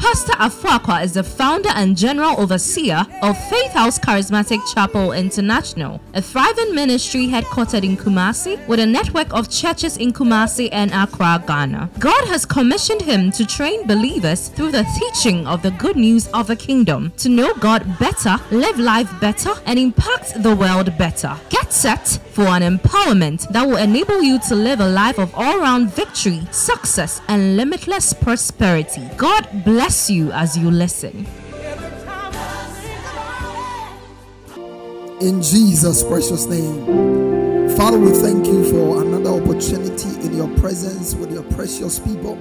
Pastor Afuakwa is the founder and general overseer of Faith House Charismatic Chapel International, a thriving ministry headquartered in Kumasi with a network of churches in Kumasi and Accra, Ghana. God has commissioned him to train believers through the teaching of the good news of the kingdom to know God better, live life better, and impact the world better. Get set for an empowerment that will enable you to live a life of all round victory, success, and limitless prosperity. God bless bless you as you listen. In Jesus' precious name. Father, we thank you for another opportunity in your presence with your precious people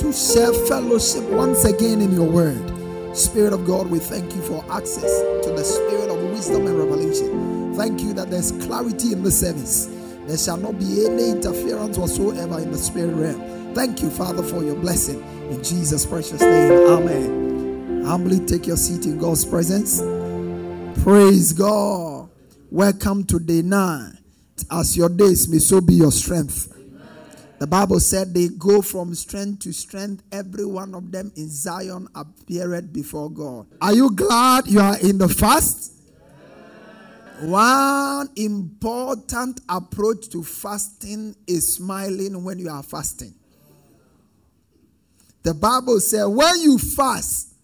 to share fellowship once again in your word. Spirit of God, we thank you for access to the spirit of wisdom and revelation. Thank you that there's clarity in the service. There shall not be any interference whatsoever in the spirit realm. Thank you, Father, for your blessing. In Jesus' precious name, Amen. Humbly take your seat in God's presence. Praise God. Welcome to day nine. As your days may so be your strength. The Bible said they go from strength to strength. Every one of them in Zion appeared before God. Are you glad you are in the fast? One important approach to fasting is smiling when you are fasting. The Bible says, when you fast,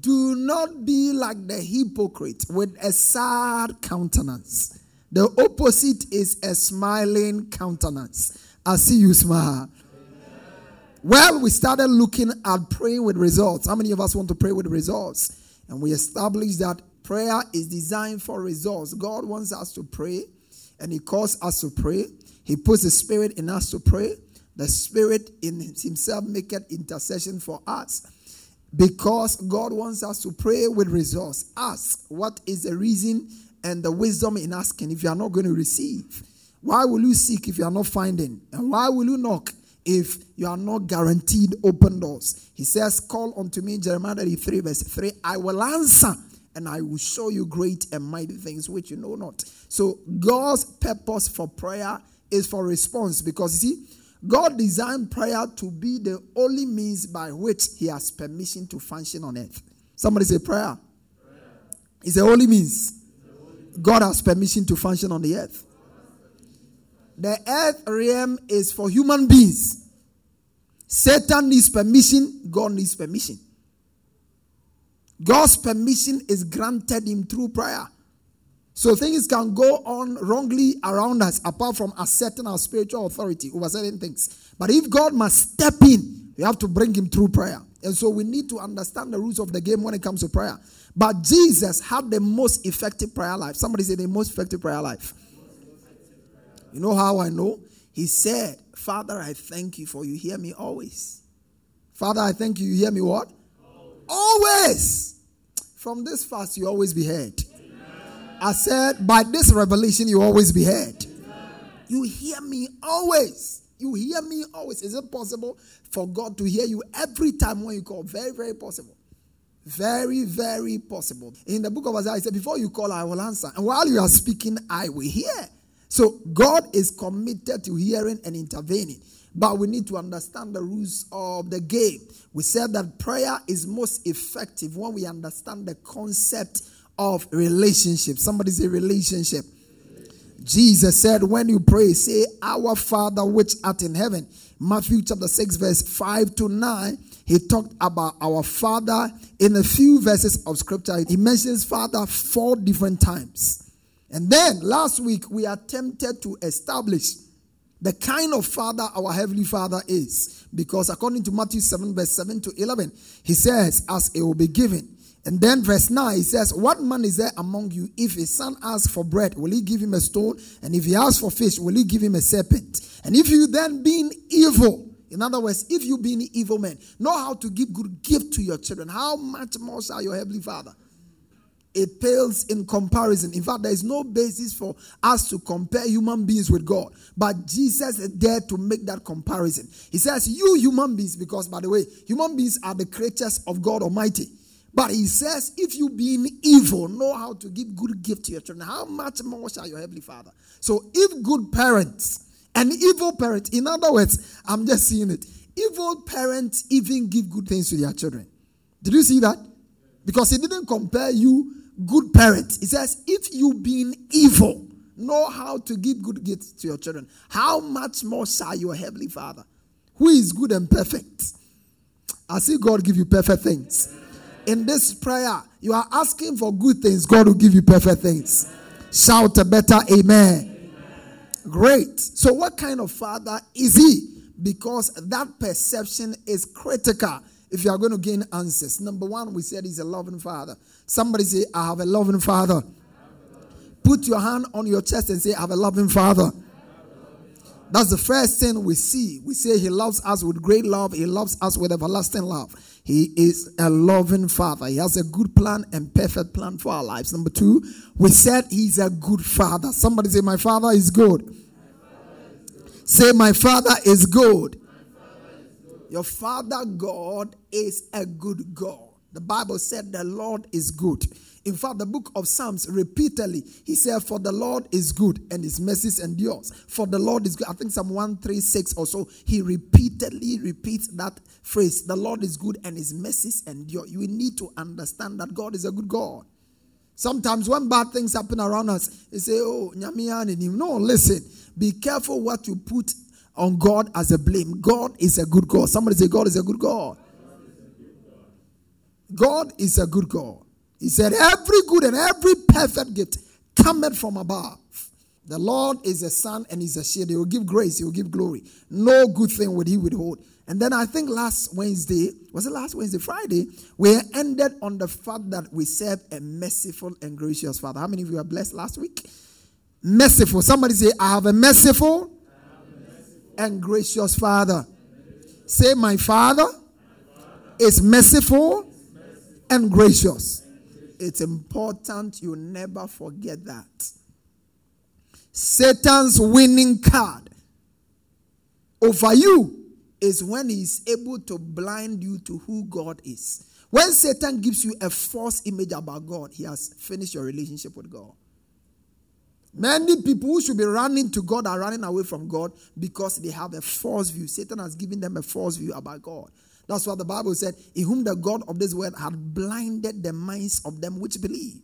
do not be like the hypocrite with a sad countenance. The opposite is a smiling countenance. I see you smile. Well, we started looking at praying with results. How many of us want to pray with results? And we established that prayer is designed for results. God wants us to pray, and He calls us to pray. He puts the Spirit in us to pray. The Spirit in Himself maketh intercession for us. Because God wants us to pray with results. Ask what is the reason and the wisdom in asking if you are not going to receive. Why will you seek if you are not finding? And why will you knock if you are not guaranteed open doors? He says, Call unto me, Jeremiah 33, verse 3. I will answer and I will show you great and mighty things which you know not. So, God's purpose for prayer is for response because you see, God designed prayer to be the only means by which He has permission to function on earth. Somebody say prayer. prayer. It's the only means. God has permission to function on the earth. The earth realm is for human beings. Satan needs permission, God needs permission. God's permission is granted him through prayer. So things can go on wrongly around us apart from asserting our spiritual authority over certain things. But if God must step in, we have to bring him through prayer. And so we need to understand the rules of the game when it comes to prayer. But Jesus had the most effective prayer life. Somebody say the most effective prayer life. You know how I know? He said, Father, I thank you for you hear me always. Father, I thank you. You hear me what? Always. always. From this fast, you always be heard. I said, by this revelation, you always be heard. You hear me always. You hear me always. Is it possible for God to hear you every time when you call? Very, very possible. Very, very possible. In the book of Isaiah, he said, Before you call, I will answer. And while you are speaking, I will hear. So God is committed to hearing and intervening. But we need to understand the rules of the game. We said that prayer is most effective when we understand the concept of relationship. Somebody say relationship. Jesus said, when you pray, say, Our Father which art in heaven. Matthew chapter 6, verse 5 to 9. He talked about our Father in a few verses of scripture. He mentions Father four different times. And then last week, we attempted to establish the kind of Father our Heavenly Father is. Because according to Matthew 7, verse 7 to 11, he says, As it will be given and then verse 9 he says, What man is there among you? If his son asks for bread, will he give him a stone? And if he asks for fish, will he give him a serpent? And if you then being evil, in other words, if you being evil men, know how to give good gift to your children, how much more shall your heavenly father? It pales in comparison. In fact, there is no basis for us to compare human beings with God. But Jesus dared to make that comparison. He says, You human beings, because by the way, human beings are the creatures of God Almighty. But he says, If you being evil know how to give good gift to your children, how much more shall your heavenly Father? So if good parents and evil parents, in other words, I'm just seeing it. Evil parents even give good things to their children. Did you see that? Because he didn't compare you good parents. He says, if you being evil know how to give good gifts to your children, how much more shall your heavenly Father, who is good and perfect, I see God give you perfect things. In this prayer, you are asking for good things, God will give you perfect things. Shout a better amen. Great. So, what kind of father is he? Because that perception is critical if you are going to gain answers. Number one, we said he's a loving father. Somebody say, I have a loving father. Put your hand on your chest and say, I have a loving father. That's the first thing we see. We say he loves us with great love. He loves us with everlasting love. He is a loving father. He has a good plan and perfect plan for our lives. Number two, we said he's a good father. Somebody say, My father is good. Say, My father is good. Your Father God is a good God. The Bible said the Lord is good. In fact, the book of Psalms repeatedly, he said, For the Lord is good and his mercies endures. For the Lord is good. I think Psalm 136 or so, he repeatedly repeats that phrase. The Lord is good and his mercies endure. You need to understand that God is a good God. Sometimes when bad things happen around us, they say, Oh, no, listen. Be careful what you put on God as a blame. God is a good God. Somebody say, God is a good God. God is a good God. He said, Every good and every perfect gift cometh from above. The Lord is a sun and He's a shield. He will give grace, He will give glory. No good thing would He withhold. And then I think last Wednesday, was it last Wednesday, Friday, we ended on the fact that we serve a merciful and gracious Father. How many of you are blessed last week? Merciful. Somebody say, I have a merciful and gracious Father. Say, My Father is merciful and gracious. It's important you never forget that. Satan's winning card over you is when he is able to blind you to who God is. When Satan gives you a false image about God, he has finished your relationship with God. Many people who should be running to God are running away from God because they have a false view. Satan has given them a false view about God. That's what the Bible said. In whom the God of this world had blinded the minds of them which believe.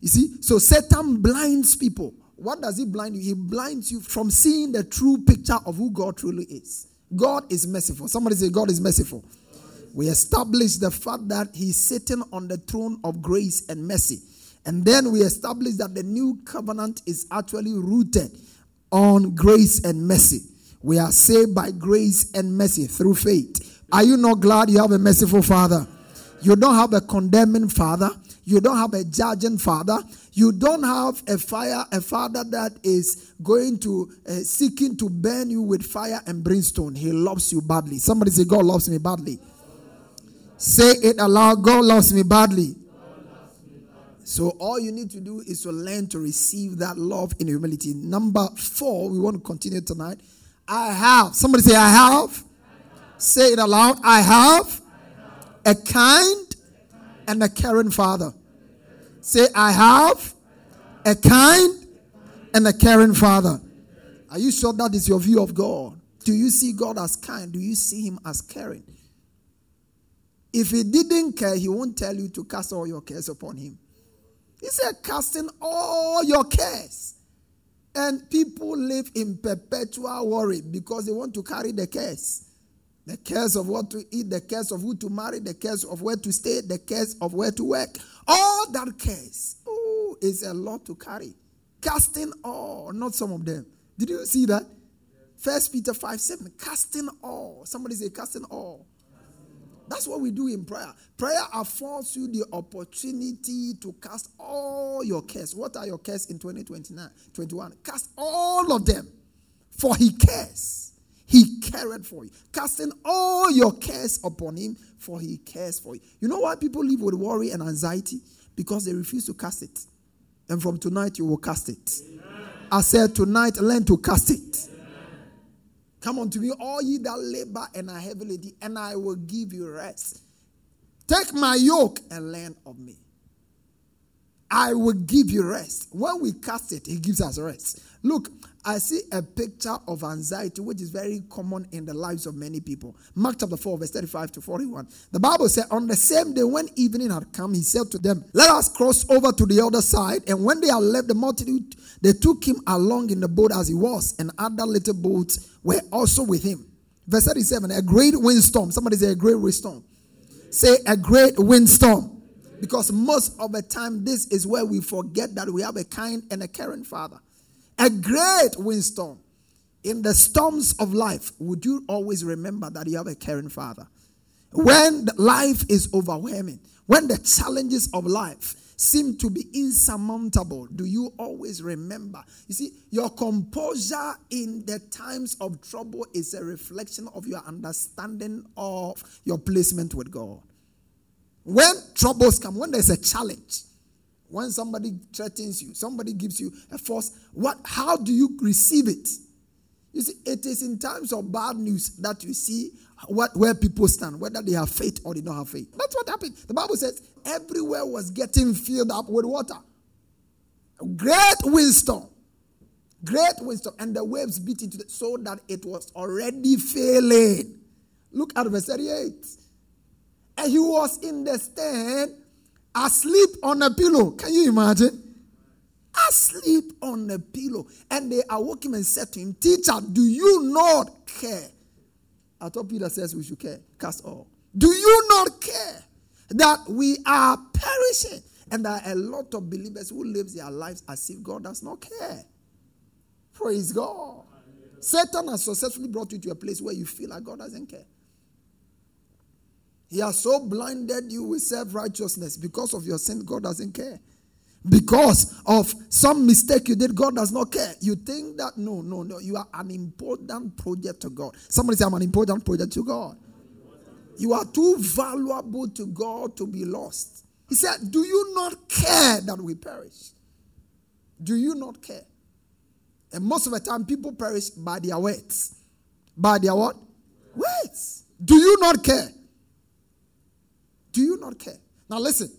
You see, so Satan blinds people. What does he blind you? He blinds you from seeing the true picture of who God truly is. God is merciful. Somebody say, God is merciful. We establish the fact that he's sitting on the throne of grace and mercy. And then we establish that the new covenant is actually rooted on grace and mercy. We are saved by grace and mercy through faith. Are you not glad you have a merciful father? You don't have a condemning father. You don't have a judging father. You don't have a fire, a father that is going to uh, seeking to burn you with fire and brimstone. He loves you badly. Somebody say, God loves me badly. Say it aloud. God loves me badly. So all you need to do is to learn to receive that love in humility. Number four, we want to continue tonight. I have. Somebody say, I have. Say it aloud. I have. a kind and a caring father. Say, I have a kind and a caring father. Are you sure that is your view of God? Do you see God as kind? Do you see Him as caring? If He didn't care, He won't tell you to cast all your cares upon Him. He said, casting all your cares. And people live in perpetual worry because they want to carry the cares. The cares of what to eat, the cares of who to marry, the cares of where to stay, the cares of where to work. All that cares. Oh, is a lot to carry. Casting all, not some of them. Did you see that? First Peter 5 7. Casting all. Somebody say casting all. That's what we do in prayer. Prayer affords you the opportunity to cast all your cares. What are your cares in 2029, 21? Cast all of them, for he cares. He cared for you. Casting all your cares upon him, for he cares for you. You know why people live with worry and anxiety? Because they refuse to cast it. And from tonight, you will cast it. Amen. I said, tonight, learn to cast it. Amen. Come unto me, all ye that labor and are heavy laden, and I will give you rest. Take my yoke and learn of me. I will give you rest. When we cast it, He gives us rest. Look, I see a picture of anxiety, which is very common in the lives of many people. Mark chapter 4, verse 35 to 41. The Bible said, On the same day when evening had come, he said to them, Let us cross over to the other side. And when they had left the multitude, they took him along in the boat as he was, and other little boats were also with him. Verse 37, a great windstorm. Somebody say, A great windstorm. Say, A great windstorm. Because most of the time, this is where we forget that we have a kind and a caring father a great windstorm. In the storms of life, would you always remember that you have a caring father? When life is overwhelming, when the challenges of life seem to be insurmountable, do you always remember? You see, your composure in the times of trouble is a reflection of your understanding of your placement with God. When troubles come, when there's a challenge, when somebody threatens you, somebody gives you a force, what how do you receive it? You see, it is in times of bad news that you see what where people stand, whether they have faith or they don't have faith. That's what happened. The Bible says everywhere was getting filled up with water. Great windstorm. Great windstorm. And the waves beat into it so that it was already failing. Look at verse 38. And he was in the stand asleep on a pillow. Can you imagine? Asleep on a pillow. And they awoke him and said to him, Teacher, do you not care? I thought Peter says we should care. Cast all. Do you not care that we are perishing? And there are a lot of believers who live their lives as if God does not care. Praise God. Satan has successfully brought you to a place where you feel like God doesn't care. He has so blinded you with self righteousness because of your sin, God doesn't care. Because of some mistake you did, God does not care. You think that no, no, no, you are an important project to God. Somebody say, I'm an important project to God. You are too valuable to God to be lost. He said, Do you not care that we perish? Do you not care? And most of the time, people perish by their words. By their what? Words. Do you not care? Not care? Now listen.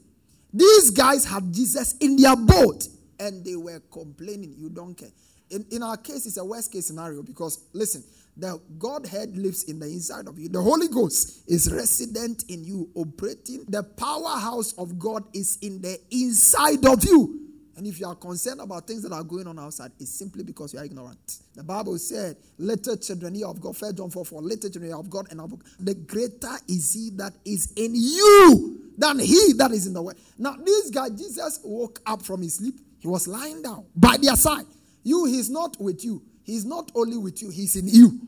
These guys had Jesus in their boat and they were complaining. You don't care. In, in our case, it's a worst case scenario because listen, the Godhead lives in the inside of you. The Holy Ghost is resident in you, operating. The powerhouse of God is in the inside of you. And if you are concerned about things that are going on outside, it's simply because you are ignorant. The Bible said, Little children here of God, 1 John 4 4, little children of God, and of the greater is he that is in you than he that is in the world. Now, this guy, Jesus woke up from his sleep. He was lying down by their side. You, he's not with you. He's not only with you, he's in you.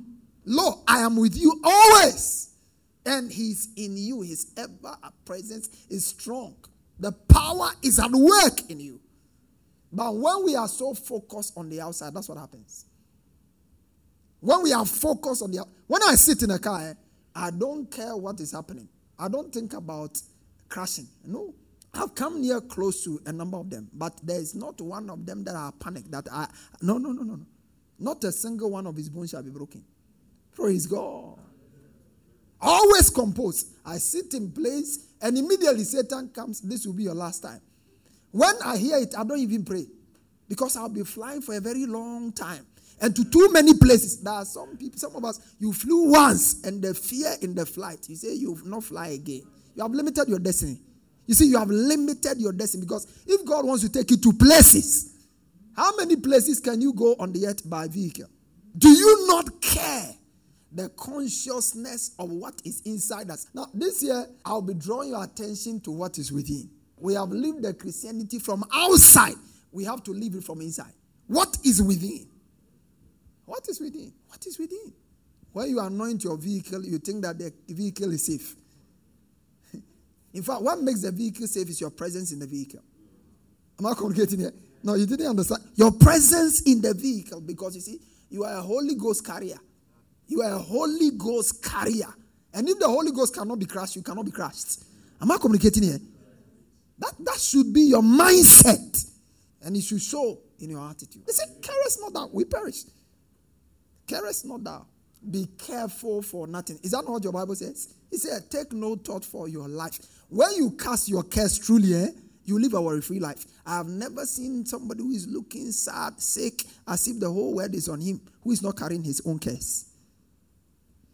Lo, I am with you always. And he's in you. His ever presence is strong. The power is at work in you. But when we are so focused on the outside, that's what happens. When we are focused on the when I sit in a car, eh, I don't care what is happening. I don't think about crashing. No. I've come near close to a number of them, but there is not one of them that are panicked. That I no no no no no. Not a single one of his bones shall be broken. Praise God. Always composed. I sit in place, and immediately Satan comes. This will be your last time. When I hear it, I don't even pray because I'll be flying for a very long time and to too many places. There are some people, some of us, you flew once and the fear in the flight, you say you will not fly again. You have limited your destiny. You see, you have limited your destiny because if God wants to take you to places, how many places can you go on the earth by vehicle? Do you not care the consciousness of what is inside us? Now, this year, I'll be drawing your attention to what is within. We have lived the Christianity from outside. We have to live it from inside. What is within? What is within? What is within? When you anoint your vehicle, you think that the vehicle is safe. In fact, what makes the vehicle safe is your presence in the vehicle. Am I communicating here? No, you didn't understand. Your presence in the vehicle, because you see, you are a Holy Ghost carrier. You are a Holy Ghost carrier. And if the Holy Ghost cannot be crushed, you cannot be crushed. Am I communicating here? That, that should be your mindset. And it should show in your attitude. They say, carest not that we perish. Carest not that. Be careful for nothing. Is that not what your Bible says? It said, take no thought for your life. When you cast your cares truly, eh, you live a worry free life. I have never seen somebody who is looking sad, sick, as if the whole world is on him, who is not carrying his own cares.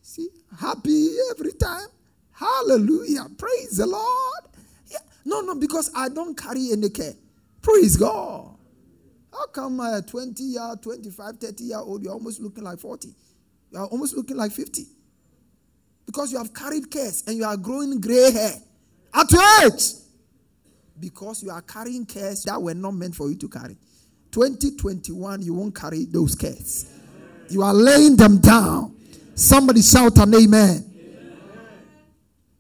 See, happy every time. Hallelujah. Praise the Lord. Yeah. No, no, because I don't carry any care. Praise God. How come a 20 year, 25, 30 year old, you're almost looking like 40? You're almost looking like 50. Because you have carried cares and you are growing gray hair at your age. Because you are carrying cares that were not meant for you to carry. 2021, you won't carry those cares. You are laying them down. Somebody shout an amen.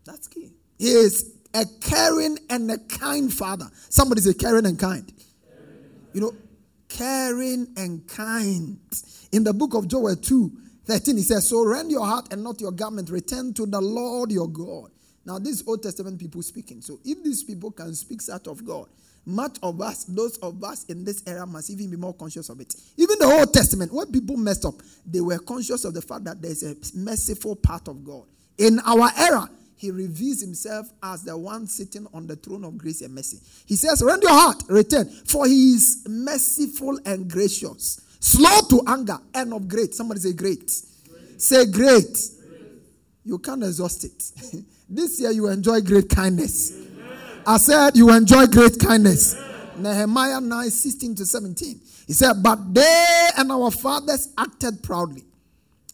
That's key. He is a caring and a kind father. Somebody say caring and kind. You know, caring and kind. In the book of Joel 2 13, he says, So rend your heart and not your garment. Return to the Lord your God. Now, this Old Testament people speaking. So, if these people can speak such of God, much of us, those of us in this era, must even be more conscious of it. Even the Old Testament, when people messed up, they were conscious of the fact that there's a merciful part of God. In our era, he reveals himself as the one sitting on the throne of grace and mercy. He says, Rend your heart, return, for he is merciful and gracious, slow to anger, and of great. Somebody say, Great. great. Say, great. great. You can't exhaust it. this year, you enjoy great kindness. Amen. I said, You enjoy great kindness. Amen. Nehemiah 9 16 to 17. He said, But they and our fathers acted proudly,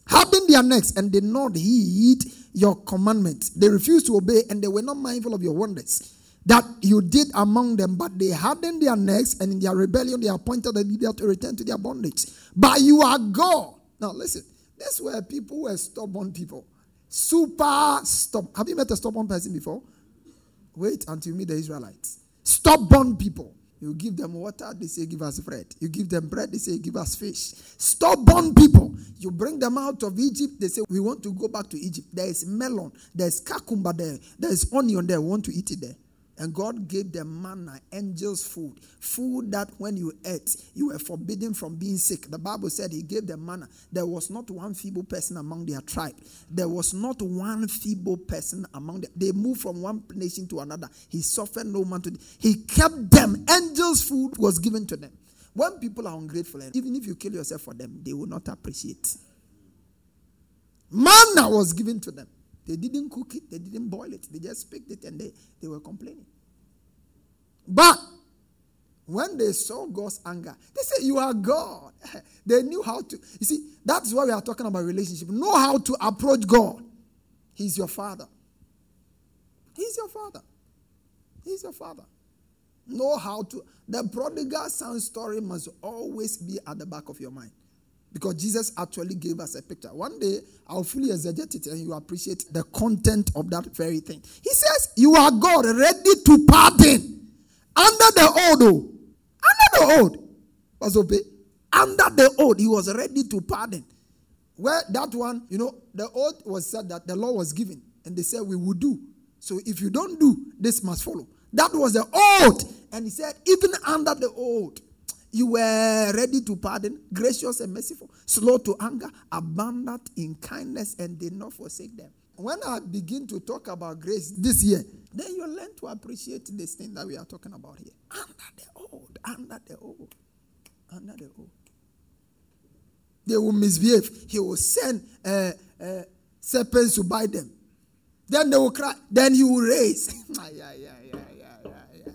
having their necks, and did not heed your commandments. They refused to obey and they were not mindful of your wonders that you did among them, but they hardened their necks and in their rebellion they appointed a leader to return to their bondage. But you are God. Now listen, this were people were stubborn people. Super stubborn. Have you met a stubborn person before? Wait until you meet the Israelites. Stubborn people. You give them water, they say, Give us bread. You give them bread, they say, Give us fish. Stubborn people. You bring them out of Egypt, they say, We want to go back to Egypt. There is melon, there's cucumber there, there's onion there, we want to eat it there. And God gave them manna, angels' food, food that when you ate, you were forbidden from being sick. The Bible said He gave them manna. There was not one feeble person among their tribe. There was not one feeble person among them. They moved from one nation to another. He suffered no man to. He kept them. Angels' food was given to them. When people are ungrateful, and even if you kill yourself for them, they will not appreciate. Manna was given to them. They didn't cook it, they didn't boil it, they just picked it and they, they were complaining. But when they saw God's anger, they said, You are God. they knew how to. You see, that's why we are talking about relationship. Know how to approach God. He's your father. He's your father. He's your father. Know how to. The prodigal son story must always be at the back of your mind. Because Jesus actually gave us a picture. One day, I'll fully exegete it and you appreciate the content of that very thing. He says, You are God ready to pardon. Under the old, oh, under the old, was obey. Under the old, he was ready to pardon. Where that one, you know, the oath was said that the law was given, and they said we will do. So if you don't do, this must follow. That was the oath. And he said, even under the oath, you were ready to pardon, gracious and merciful, slow to anger, abundant in kindness, and did not forsake them. When I begin to talk about grace this year, then you learn to appreciate this thing that we are talking about here. Under the old, under the old, under the old. They will misbehave. He will send uh, uh, serpents to bite them. Then they will cry. Then he will raise. yeah, yeah, yeah, yeah, yeah,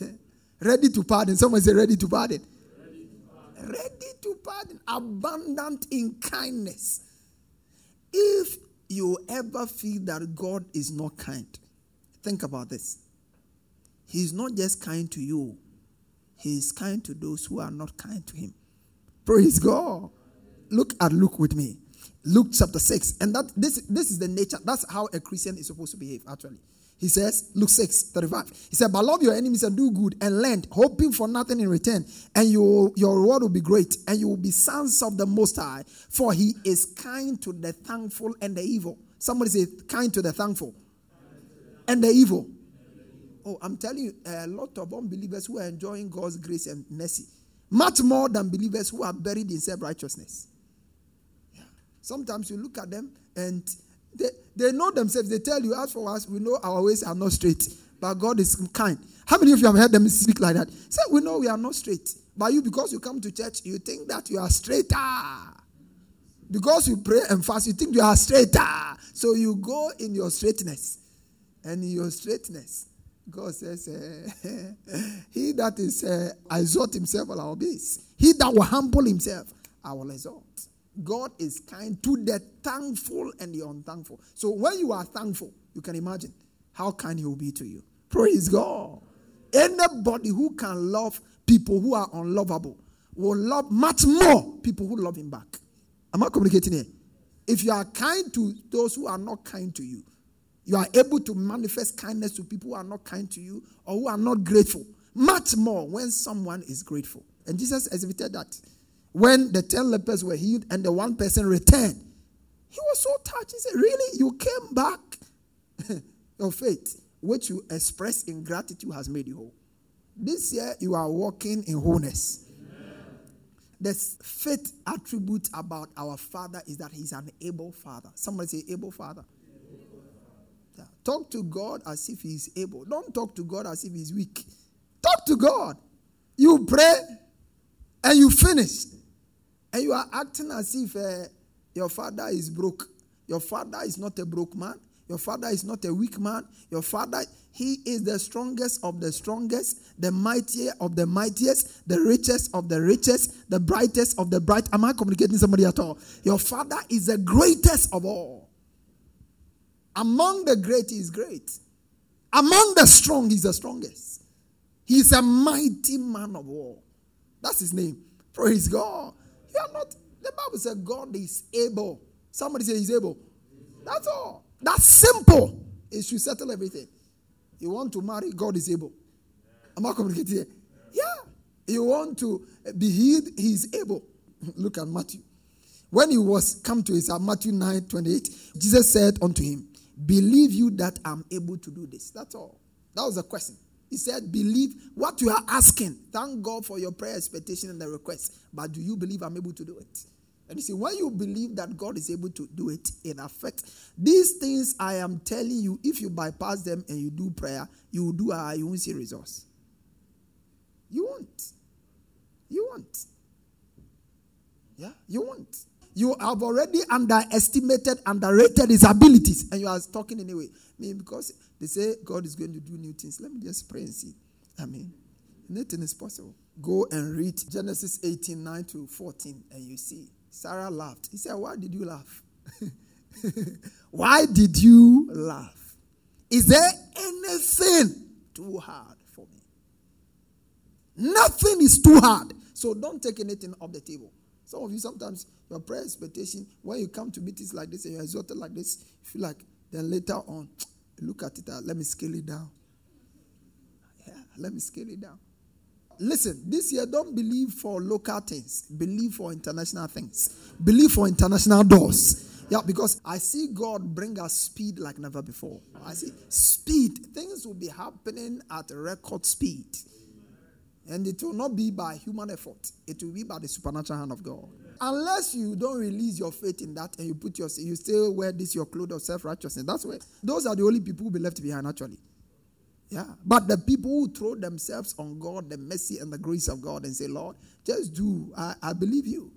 yeah. ready to pardon. Someone say, ready to pardon. Ready to pardon. Ready to pardon. Abundant in kindness. If you ever feel that God is not kind, think about this. He's not just kind to you, He is kind to those who are not kind to Him. Praise God. Look at Luke with me. Luke chapter 6. And that this, this is the nature, that's how a Christian is supposed to behave, actually. He says, Luke 6, 35. He said, But love your enemies and do good and lend, hoping for nothing in return, and you, your reward will be great, and you will be sons of the Most High, for he is kind to the thankful and the evil. Somebody say, kind to the thankful and the evil. Oh, I'm telling you, a lot of unbelievers who are enjoying God's grace and mercy, much more than believers who are buried in self righteousness. Yeah. Sometimes you look at them and they, they know themselves. They tell you, as for us, we know our ways are not straight, but God is kind. How many of you have heard them speak like that? Say, we know we are not straight. But you, because you come to church, you think that you are straighter. Because you pray and fast, you think you are straighter. So you go in your straightness. And in your straightness, God says, uh, He that is uh, exalt himself will obey. He that will humble himself, I will exalt. God is kind to the thankful and the unthankful. So when you are thankful, you can imagine how kind He will be to you. Praise God. Anybody who can love people who are unlovable will love much more people who love Him back. Am I communicating here? If you are kind to those who are not kind to you, you are able to manifest kindness to people who are not kind to you or who are not grateful. Much more when someone is grateful. And Jesus exhibited that. When the ten lepers were healed and the one person returned, he was so touched. He said, Really? You came back? Your faith, which you express in gratitude, has made you whole. This year, you are walking in wholeness. The faith attribute about our Father is that He's an able Father. Somebody say, able Father. Yeah. Talk to God as if He's able. Don't talk to God as if He's weak. Talk to God. You pray and you finish. And you are acting as if uh, your father is broke. Your father is not a broke man. Your father is not a weak man. Your father, he is the strongest of the strongest, the mightier of the mightiest, the richest of the richest, the brightest of the bright. Am I communicating somebody at all? Your father is the greatest of all. Among the great, he is great. Among the strong, he's the strongest. He's a mighty man of war. That's his name. Praise God. You are not, the Bible says God is able. Somebody say he's able. That's all. That's simple. It should settle everything. You want to marry, God is able. Am I communicating here? Yeah. You want to be healed, he is able. Look at Matthew. When he was come to his Matthew 9 28, Jesus said unto him, Believe you that I'm able to do this. That's all. That was the question. He said, Believe what you are asking. Thank God for your prayer, expectation, and the request. But do you believe I'm able to do it? And you see, when you believe that God is able to do it, in effect, these things I am telling you, if you bypass them and you do prayer, you will do uh, you won't see results. You won't. You won't. Yeah, you won't. You have already underestimated, underrated his abilities, and you are talking anyway. I mean, because they say God is going to do new things. Let me just pray and see. I mean, nothing is possible. Go and read Genesis 18 9 to 14, and you see Sarah laughed. He said, Why did you laugh? Why did you laugh? Is there anything too hard for me? Nothing is too hard. So don't take anything off the table. Some of you sometimes your prayer expectation, when you come to meetings like this and you're exalted like this, you feel like then later on, look at it, uh, let me scale it down. Yeah, let me scale it down. Listen, this year don't believe for local things, believe for international things, believe for international doors. Yeah, because I see God bring us speed like never before. I see speed. Things will be happening at record speed. And it will not be by human effort, it will be by the supernatural hand of God. Unless you don't release your faith in that and you put your you still wear this your clothes of self-righteousness. That's where those are the only people who will be left behind actually. Yeah. But the people who throw themselves on God, the mercy and the grace of God, and say, Lord, just do. I, I believe you.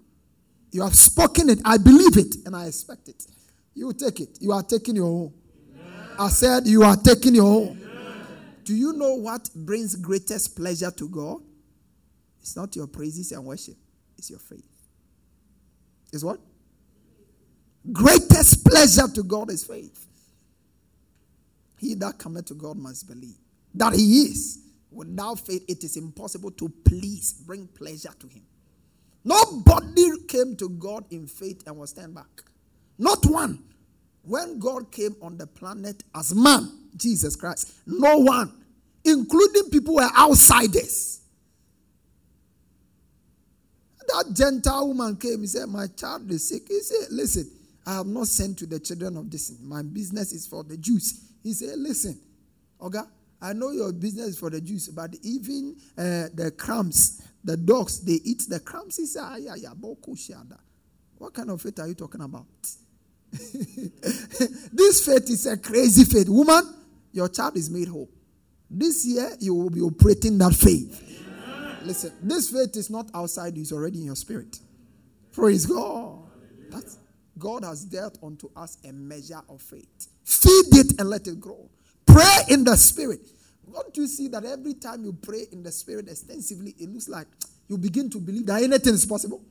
You have spoken it. I believe it. And I expect it. You take it. You are taking your own. I said, You are taking your own. Do you know what brings greatest pleasure to God? It's not your praises and worship, it's your faith. Is what? Greatest pleasure to God is faith. He that cometh to God must believe that He is. Without faith, it is impossible to please, bring pleasure to Him. Nobody came to God in faith and was turned back. Not one. When God came on the planet as man, Jesus Christ, no one, including people who were outsiders. That Gentile woman came, he said, My child is sick. He said, Listen, I have not sent to the children of this. My business is for the Jews. He said, Listen, Oga, I know your business is for the Jews, but even uh, the crumbs, the dogs, they eat the crumbs. He said, yeah, yeah, What kind of faith are you talking about? this faith is a crazy faith. Woman, your child is made whole. This year, you will be operating that faith. Listen, this faith is not outside it's already in your spirit. Praise God. That's, God has dealt unto us a measure of faith. Feed it and let it grow. Pray in the spirit. Don't you see that every time you pray in the spirit extensively, it looks like you begin to believe that anything is possible?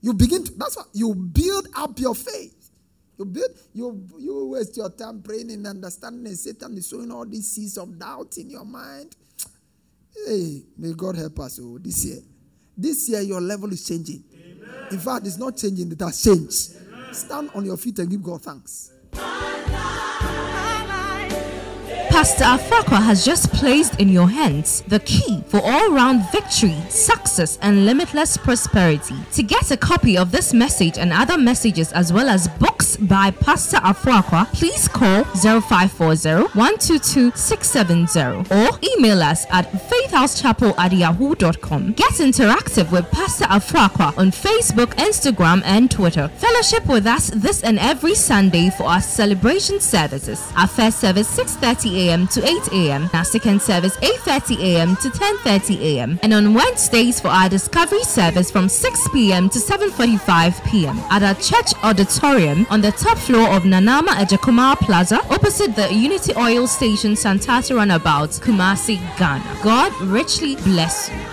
You begin to, that's what you build up your faith. You build, you, you waste your time praying and understanding, and Satan is sowing all these seeds of doubt in your mind. Hey, may God help us oh, this year. This year, your level is changing. Amen. In fact, it's not changing, it has changed. Amen. Stand on your feet and give God thanks. Pastor Afrakwa has just placed in your hands the key for all round victory, success, and limitless prosperity. To get a copy of this message and other messages, as well as books by Pastor Afrakwa, please call 0540 122 670 or email us at faithhousechapel at yahoo.com. Get interactive with Pastor Afrakwa on Facebook, Instagram, and Twitter. Fellowship with us this and every Sunday for our celebration services. Our first service 6:30 a.m. to 8 a.m. Our second service 8:30 a.m. to 10:30 a.m. And on Wednesdays for our discovery service from 6 p.m. to 7:45 p.m. at our church auditorium on the top floor of Nanama Ejakumar Plaza, opposite the Unity Oil Station, Santasi Runabout, Kumasi, Ghana. God richly bless you.